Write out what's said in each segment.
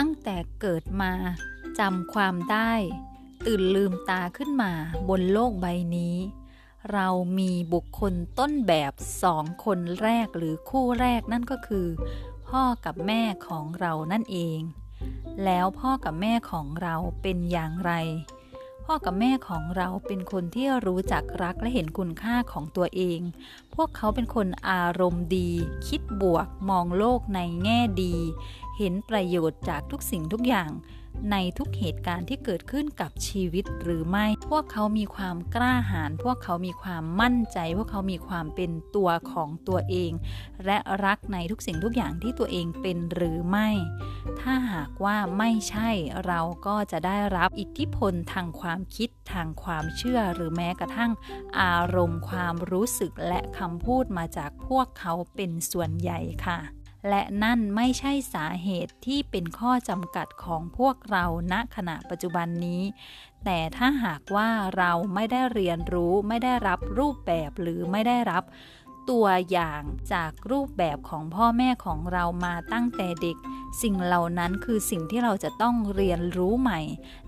ตั้งแต่เกิดมาจำความได้ ตื่นลืมตาขึ้นมาบนโลกใบนี้ เรามีบุคคลต้นแบบสองคนแรกหรือคู่แรกนั่นก็คือ พ่อกับแม่ของเรานั่นเอง แล้วพ่อกับแม่ของเราเป็นอย่างไร พ่อกับแม่ของเราเป็นคนที่รู้จักรักและเห็นคุณค่าของตัวเอง พวกเขาเป็นคนอารมณ์ดี คิดบวกมองโลกในแง่ดี เห็นประโยชน์จากทุกสิ่งทุกอย่าง ในทุกเหตุการณ์ที่เกิดขึ้นกับชีวิตหรือไม่ พวกเขามีความกล้าหาญพวกเขามีความมั่นใจ พวกเขามีความเป็นตัวของตัวเอง และรักในทุกสิ่งทุกอย่างที่ตัวเองเป็นหรือไม่ ถ้าหากว่าไม่ใช่เราก็จะได้รับอิทธิพลทางความคิดทางความเชื่อหรือแม้กระทั่งอารมณ์ความรู้สึกและคำพูดมาจากพวกเขาเป็นส่วนใหญ่ค่ะ และนั่นไม่ใช่สาเหตุที่เป็นข้อจำกัดของพวกเราณขณะปัจจุบันนี้ แต่ถ้าหากว่าเราไม่ได้เรียนรู้ไม่ได้รับรูปแบบหรือไม่ได้รับตัวอย่างจากรูปแบบของพ่อแม่ของเรามาตั้งแต่เด็ก สิ่งเหล่านั้นคือสิ่งที่เราจะต้องเรียนรู้ใหม่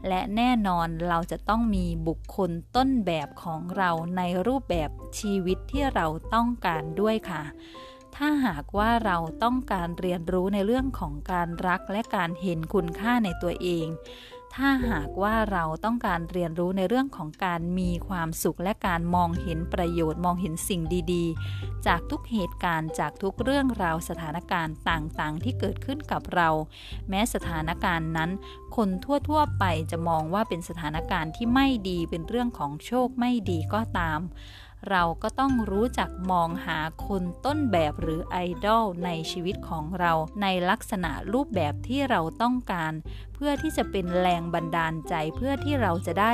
และแน่นอนเราจะต้องมีบุคคลต้นแบบของเราในรูปแบบชีวิตที่เราต้องการด้วยค่ะ ถ้าหากว่าเราต้องการเรียนรู้ในเรื่องของการรักและการเห็นคุณค่าในตัวเอง ถ้าหากว่าเราต้องการเรียนรู้ในเรื่องของการมีความสุขและการมองเห็นประโยชน์มองเห็นสิ่งดีๆ จากทุกเหตุการณ์จากทุกเรื่องราวสถานการณ์ต่างๆ ที่เกิดขึ้นกับเรา แม้สถานการณ์นั้น คนทั่วๆไปจะมองว่าเป็นสถานการณ์ที่ไม่ดีเป็นเรื่องของโชคไม่ดีก็ตาม เราก็ต้องรู้จักมองหาคนต้นแบบหรือไอดอลในชีวิตของเราในลักษณะรูปแบบที่เราต้องการ เพื่อที่จะเป็นแรงบันดาลใจเพื่อที่เราจะได้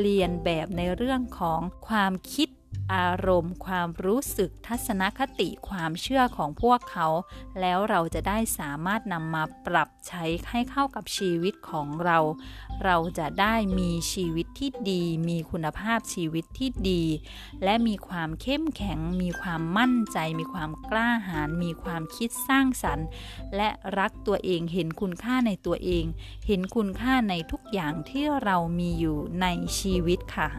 เรียนแบบในเรื่องของความคิด อารมณ์ ความรู้สึกทัศนคติความเชื่อของพวกเขา แล้วเราจะได้สามารถนำมาปรับใช้ให้เข้ากับชีวิตของเรา เราจะได้มีชีวิตที่ดี มีคุณภาพชีวิตที่ดี และมีความเข้มแข็ง มีความมั่นใจ มีความกล้าหาญมีความคิดสร้างสรรค์ และรักตัวเองเห็นคุณค่าในตัวเอง เห็นคุณค่าในทุกอย่างที่เรามีอยู่ในชีวิตค่ะ